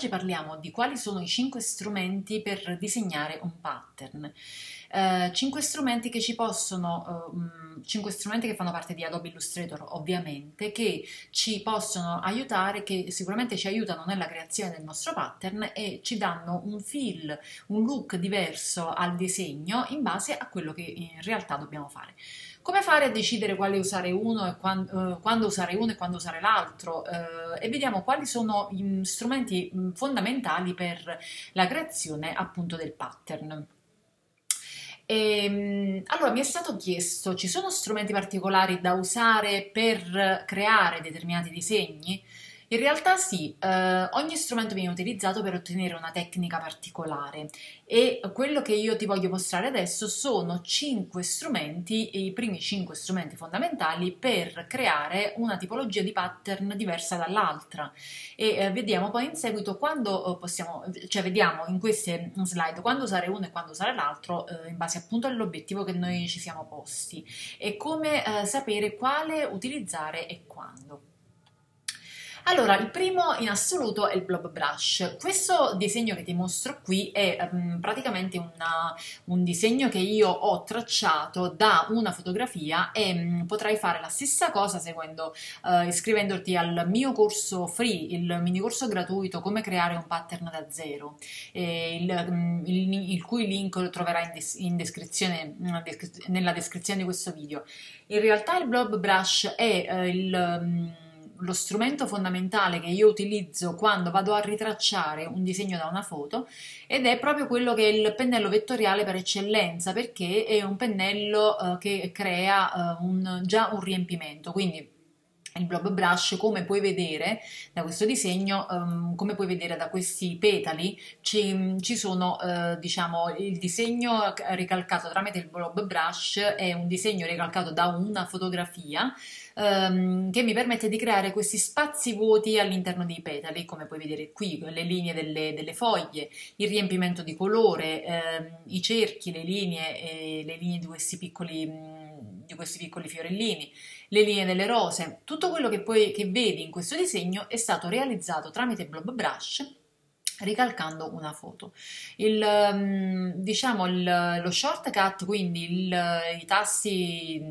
oggi parliamo di quali sono i 5 strumenti per disegnare un pattern. Uh, 5 strumenti che ci possono, uh, 5 strumenti che fanno parte di Adobe Illustrator ovviamente, che ci possono aiutare, che sicuramente ci aiutano nella creazione del nostro pattern e ci danno un feel, un look diverso al disegno in base a quello che in realtà dobbiamo fare. Come fare a decidere quale usare uno e quando, uh, quando usare uno e quando usare l'altro? Uh, e vediamo quali sono gli strumenti fondamentali per la creazione appunto del pattern. E, ehm, allora mi è stato chiesto, ci sono strumenti particolari da usare per creare determinati disegni? In realtà sì, eh, ogni strumento viene utilizzato per ottenere una tecnica particolare e quello che io ti voglio mostrare adesso sono 5 strumenti, i primi 5 strumenti fondamentali per creare una tipologia di pattern diversa dall'altra e eh, vediamo poi in seguito quando eh, possiamo, cioè vediamo in queste slide quando usare uno e quando usare l'altro eh, in base appunto all'obiettivo che noi ci siamo posti e come eh, sapere quale utilizzare e quando. Allora, il primo in assoluto è il blob brush. Questo disegno che ti mostro qui è um, praticamente una, un disegno che io ho tracciato da una fotografia e um, potrai fare la stessa cosa seguendo, uh, iscrivendoti al mio corso free, il mini corso gratuito Come creare un pattern da zero, il, um, il, il, cui link lo troverai in, des in descrizione, nella descrizione di questo video. In realtà il blob brush è uh, il lo strumento fondamentale che io utilizzo quando vado a ritracciare un disegno da una foto ed è proprio quello che è il pennello vettoriale per eccellenza perché è un pennello uh, che crea uh, un, già un riempimento, quindi il blob brush come puoi vedere da questo disegno um, come puoi vedere da questi petali ci, ci sono uh, diciamo il disegno ricalcato tramite il blob brush è un disegno ricalcato da una fotografia um, che mi permette di creare questi spazi vuoti all'interno dei petali come puoi vedere qui le linee delle, delle foglie il riempimento di colore um, i cerchi le linee e le linee di questi piccoli di questi piccoli fiorellini le linee delle rose, tutto quello che, poi, che vedi in questo disegno è stato realizzato tramite Blob Brush ricalcando una foto. Il, ehm, diciamo il, lo shortcut, quindi il, i, tasti,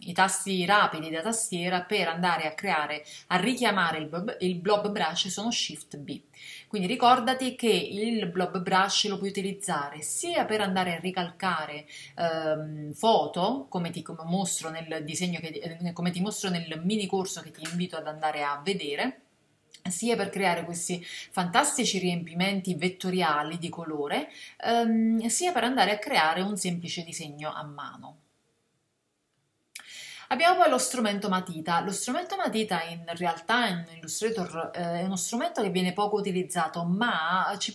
i tasti rapidi da tastiera per andare a creare, a richiamare il il blob brush sono Shift B. Quindi ricordati che il blob brush lo puoi utilizzare sia per andare a ricalcare ehm, foto, come ti come mostro nel disegno, che, come ti mostro nel mini corso che ti invito ad andare a vedere, sia per creare questi fantastici riempimenti vettoriali di colore, ehm, sia per andare a creare un semplice disegno a mano. Abbiamo poi lo strumento matita. Lo strumento matita in realtà in Illustrator eh, è uno strumento che viene poco utilizzato, ma ci,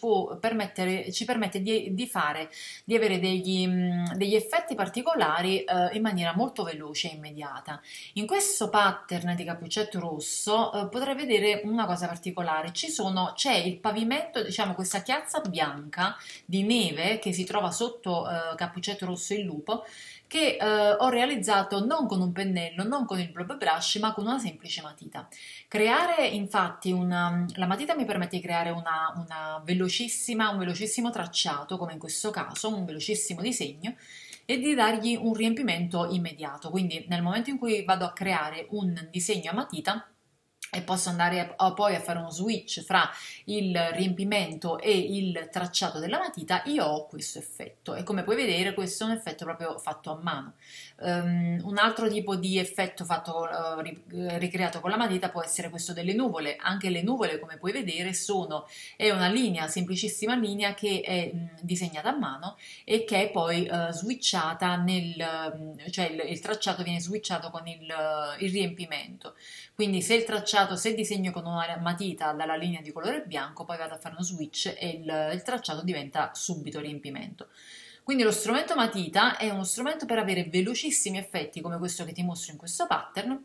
ci permette di, di, fare, di avere degli, mh, degli effetti particolari eh, in maniera molto veloce e immediata. In questo pattern di cappuccetto rosso eh, potrai vedere una cosa particolare. Sono, c'è il pavimento, diciamo questa chiazza bianca di neve che si trova sotto eh, cappuccetto rosso il lupo che eh, ho realizzato non con un pennello, non con il blob brush, ma con una semplice matita. Creare infatti una, la matita mi permette di creare una, una velocissima, un velocissimo tracciato, come in questo caso, un velocissimo disegno, e di dargli un riempimento immediato. Quindi nel momento in cui vado a creare un disegno a matita, e posso andare a, poi a fare uno switch fra il riempimento e il tracciato della matita, io ho questo effetto e come puoi vedere questo è un effetto proprio fatto a mano. Um, un altro tipo di effetto fatto, uh, ricreato con la matita può essere questo delle nuvole, anche le nuvole come puoi vedere sono, è una linea, semplicissima linea che è mh, disegnata a mano e che è poi uh, switchata nel, uh, cioè il, il, tracciato viene switchato con il, il riempimento. Quindi se il tracciato, se disegno con una matita dalla linea di colore bianco, poi vado a fare uno switch e il, il tracciato diventa subito riempimento. Quindi lo strumento matita è uno strumento per avere velocissimi effetti come questo che ti mostro in questo pattern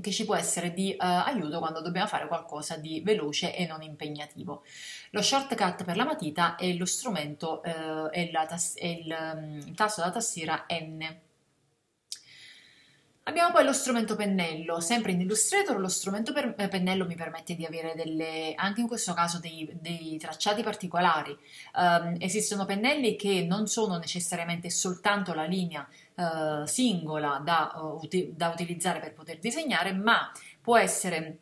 che ci può essere di uh, aiuto quando dobbiamo fare qualcosa di veloce e non impegnativo. Lo shortcut per la matita è lo strumento, uh, è, è il, um, il tasto da tastiera N. Abbiamo poi lo strumento pennello, sempre in Illustrator lo strumento per, eh, pennello mi permette di avere delle, anche in questo caso dei, dei tracciati particolari. Um, esistono pennelli che non sono necessariamente soltanto la linea uh, singola da, uh, uti- da utilizzare per poter disegnare, ma può essere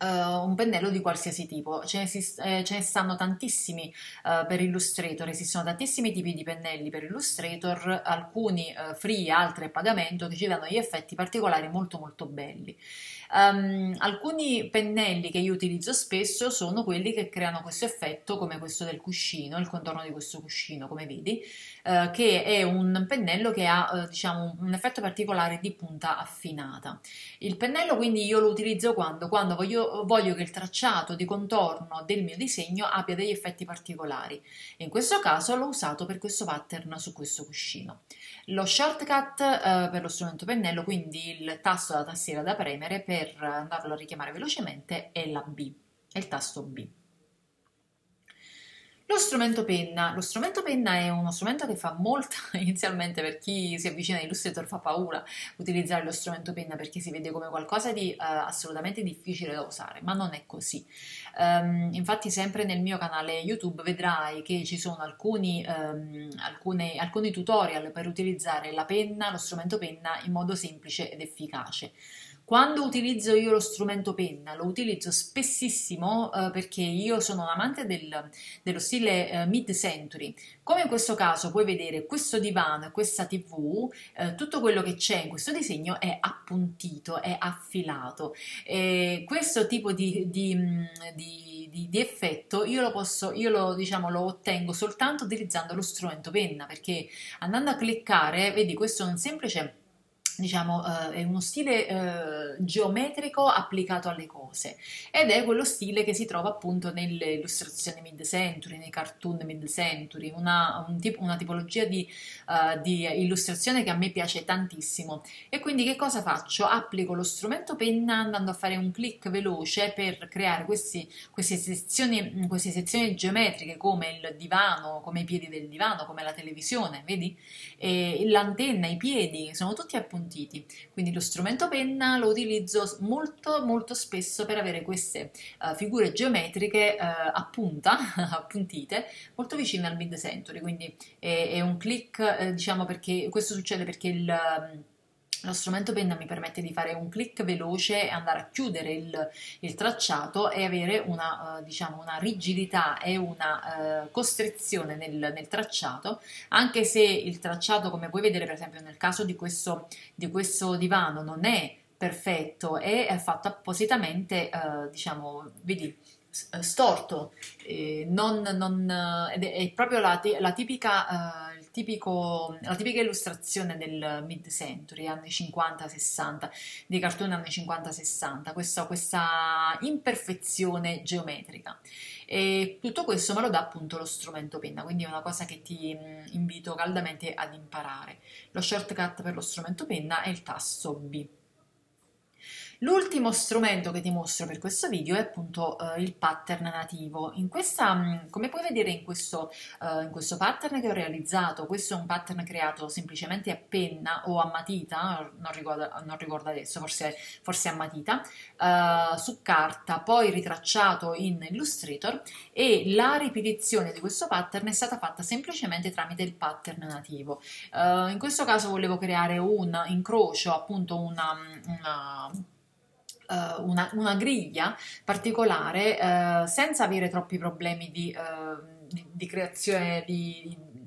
Uh, un pennello di qualsiasi tipo, ce ne, si, eh, ce ne stanno tantissimi uh, per Illustrator, esistono tantissimi tipi di pennelli per Illustrator, alcuni uh, free, altri a pagamento, che ci danno gli effetti particolari molto molto belli. Um, alcuni pennelli che io utilizzo spesso sono quelli che creano questo effetto come questo del cuscino, il contorno di questo cuscino, come vedi, che è un pennello che ha diciamo un effetto particolare di punta affinata. Il pennello quindi io lo utilizzo quando, quando voglio, voglio che il tracciato di contorno del mio disegno abbia degli effetti particolari. In questo caso l'ho usato per questo pattern su questo cuscino. Lo shortcut uh, per lo strumento pennello, quindi il tasto da tastiera da premere per andarlo a richiamare velocemente è la B, è il tasto B. Lo strumento penna. Lo strumento penna è uno strumento che fa molto, inizialmente per chi si avvicina a Illustrator fa paura utilizzare lo strumento penna perché si vede come qualcosa di uh, assolutamente difficile da usare, ma non è così. Um, infatti sempre nel mio canale YouTube vedrai che ci sono alcuni, um, alcune, alcuni tutorial per utilizzare la penna, lo strumento penna in modo semplice ed efficace. Quando utilizzo io lo strumento penna, lo utilizzo spessissimo eh, perché io sono un amante del, dello stile eh, mid-century. Come in questo caso puoi vedere questo divano questa tv, eh, tutto quello che c'è in questo disegno è appuntito, è affilato. Questo tipo di, di, di, di, effetto io lo posso, io lo, diciamo, lo ottengo soltanto utilizzando lo strumento penna perché andando a cliccare, vedi questo è un semplice diciamo, uh, è uno stile uh, geometrico applicato alle cose ed è quello stile che si trova appunto nelle illustrazioni mid-century, nei cartoon mid-century, una, un tip- una tipologia di, uh, di, illustrazione che a me piace tantissimo. E quindi che cosa faccio? Applico lo strumento penna andando a fare un clic veloce per creare questi, queste, sezioni, queste sezioni geometriche come il divano, come i piedi del divano, come la televisione, vedi? E l'antenna, i piedi, sono tutti appunto appuntiti. Quindi lo strumento penna lo utilizzo molto molto spesso per avere queste uh, figure geometriche uh, a punta, appuntite, molto vicine al mid-century. Quindi è, è un click, eh, diciamo perché questo succede perché il lo strumento penna mi permette di fare un clic veloce e andare a chiudere il, il tracciato e avere una, uh, diciamo una rigidità e una uh, costrizione nel, nel, tracciato, anche se il tracciato, come puoi vedere per esempio nel caso di questo, di questo divano, non è perfetto, è fatto appositamente, uh, diciamo, vedi, storto, eh, non, non, è, proprio la, la tipica tipico, la tipica illustrazione del mid-century, anni 50-60, dei cartoni anni 50-60, questa, questa imperfezione geometrica. E tutto questo me lo dà appunto lo strumento penna, quindi è una cosa che ti invito caldamente ad imparare. Lo shortcut per lo strumento penna è il tasto B. L'ultimo strumento che ti mostro per questo video è appunto uh, il pattern nativo. Questa, mm, come puoi vedere in questo, uh, in questo, pattern che ho realizzato, questo è un pattern creato semplicemente a penna o a matita, non ricordo, non ricordo adesso, forse, forse, a matita, uh, su carta, poi ritracciato in Illustrator e la ripetizione di questo pattern è stata fatta semplicemente tramite il pattern nativo. in questo caso volevo creare un incrocio, appunto una, una una, una, griglia particolare uh, senza avere troppi problemi di, uh, di, di creazione di, di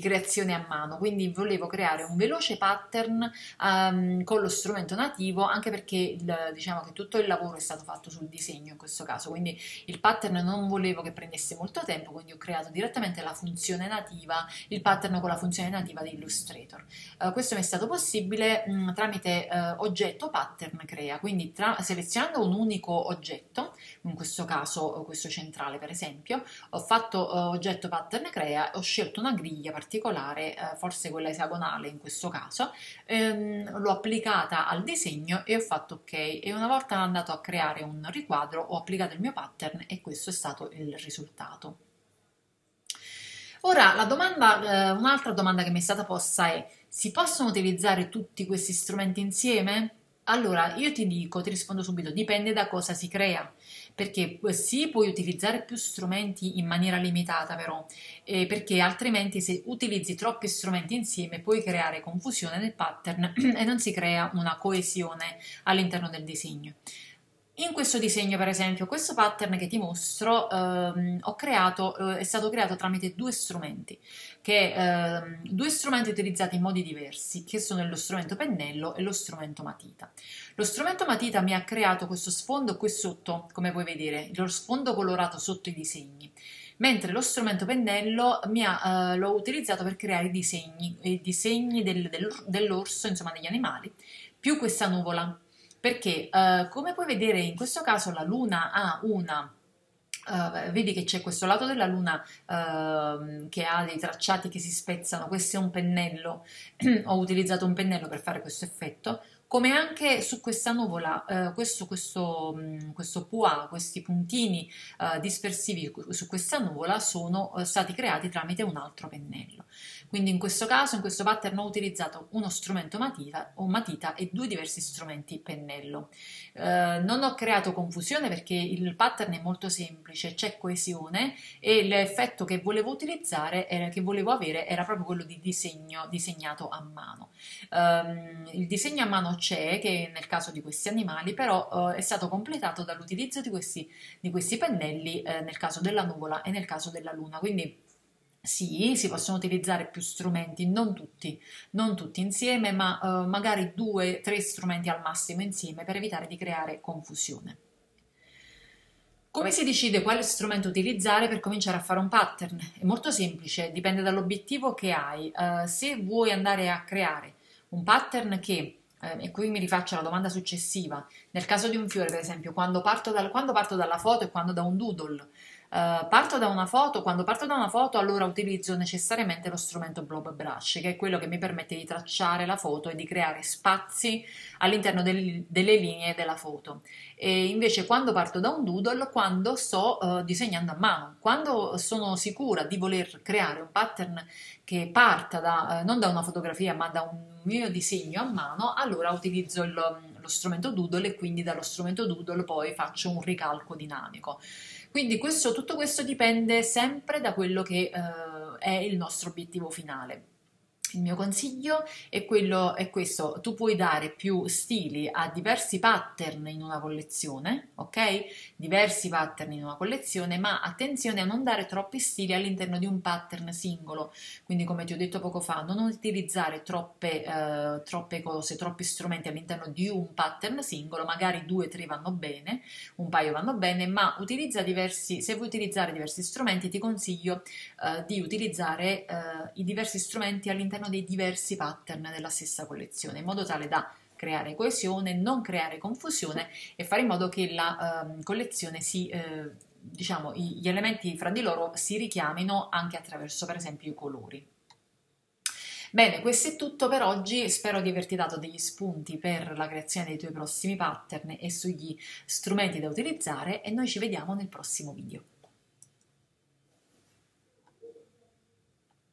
creazione a mano, quindi volevo creare un veloce pattern um, con lo strumento nativo, anche perché il, diciamo che tutto il lavoro è stato fatto sul disegno in questo caso, quindi il pattern non volevo che prendesse molto tempo, quindi ho creato direttamente la funzione nativa, il pattern con la funzione nativa di Illustrator. Uh, questo mi è stato possibile mh, tramite uh, oggetto pattern crea, quindi tra, selezionando un unico oggetto, in questo caso questo centrale per esempio, ho fatto uh, oggetto pattern crea, ho scelto una griglia particolare, eh, forse quella esagonale in questo caso, ehm, l'ho applicata al disegno e ho fatto ok e una volta andato a creare un riquadro ho applicato il mio pattern e questo è stato il risultato. Ora, la domanda, eh, un'altra domanda che mi è stata posta è: si possono utilizzare tutti questi strumenti insieme? Allora, io ti dico, ti rispondo subito, dipende da cosa si crea, perché sì, puoi utilizzare più strumenti in maniera limitata però, eh, perché altrimenti se utilizzi troppi strumenti insieme puoi creare confusione nel pattern e non si crea una coesione all'interno del disegno. In questo disegno, per esempio, questo pattern che ti mostro ehm, creato, eh, è stato creato tramite due strumenti, che, ehm, due strumenti utilizzati in modi diversi, che sono lo strumento pennello e lo strumento matita. Lo strumento matita mi ha creato questo sfondo qui sotto, come puoi vedere, lo sfondo colorato sotto i disegni mentre lo strumento pennello ha, eh, l'ho utilizzato per creare i disegni, i disegni del, del, dell'orso, insomma degli animali, più questa nuvola perché uh, come puoi vedere in questo caso la luna ha una Uh, vedi che c'è questo lato della luna uh, che ha dei tracciati che si spezzano, questo è un pennello, ho utilizzato un pennello per fare questo effetto, come anche su questa nuvola, uh, questo, questo, um, questo pois, questi puntini dispersivi su questa nuvola sono stati creati tramite un altro pennello. Quindi in questo caso, in questo pattern ho utilizzato uno strumento matita o matita e due diversi strumenti pennello. Eh, non ho creato confusione perché il pattern è molto semplice, c'è coesione e l'effetto che volevo utilizzare, era, che volevo avere, era proprio quello di disegno disegnato a mano. Um, il disegno a mano c'è, che nel caso di questi animali, però uh, è stato completato dall'utilizzo di questi, di questi pennelli eh, nel caso della nuvola e nel caso della luna. Quindi sì, si possono utilizzare più strumenti, non tutti, non tutti insieme, ma eh, magari due, tre strumenti al massimo insieme per evitare di creare confusione. Come si decide quale strumento utilizzare per cominciare a fare un pattern? È molto semplice, dipende dall'obiettivo che hai. Uh, se vuoi andare a creare un pattern che, eh, e qui mi rifaccio alla domanda successiva, nel caso di un fiore per esempio, quando parto, dal, quando parto dalla foto e quando da un doodle, Uh, parto da una foto, quando parto da una foto allora utilizzo necessariamente lo strumento Blob Brush, che è quello che mi permette di tracciare la foto e di creare spazi all'interno del, delle linee della foto. E invece quando parto da un doodle, quando sto uh, disegnando a mano, quando sono sicura di voler creare un pattern che parta da, uh, non da una fotografia ma da un mio disegno a mano, allora utilizzo il, lo strumento doodle e quindi dallo strumento doodle poi faccio un ricalco dinamico. Quindi questo, tutto questo dipende sempre da quello che eh, è il nostro obiettivo finale. Il mio consiglio è, quello, è questo, tu puoi dare più stili a diversi pattern in una collezione, ok? Diversi pattern in una collezione, ma attenzione a non dare troppi stili all'interno di un pattern singolo, quindi come ti ho detto poco fa, non utilizzare troppe, eh, troppe cose, troppi strumenti all'interno di un pattern singolo, magari due o tre vanno bene, un paio vanno bene, ma utilizza diversi, se vuoi utilizzare diversi strumenti ti consiglio eh, di utilizzare eh, i diversi strumenti all'interno all'interno dei diversi pattern della stessa collezione, in modo tale da creare coesione, non creare confusione e fare in modo che la uh, collezione si, uh, diciamo, gli elementi fra di loro si richiamino anche attraverso, per esempio, i colori. Bene, questo è tutto per oggi, spero di averti dato degli spunti per la creazione dei tuoi prossimi pattern e sugli strumenti da utilizzare e noi ci vediamo nel prossimo video.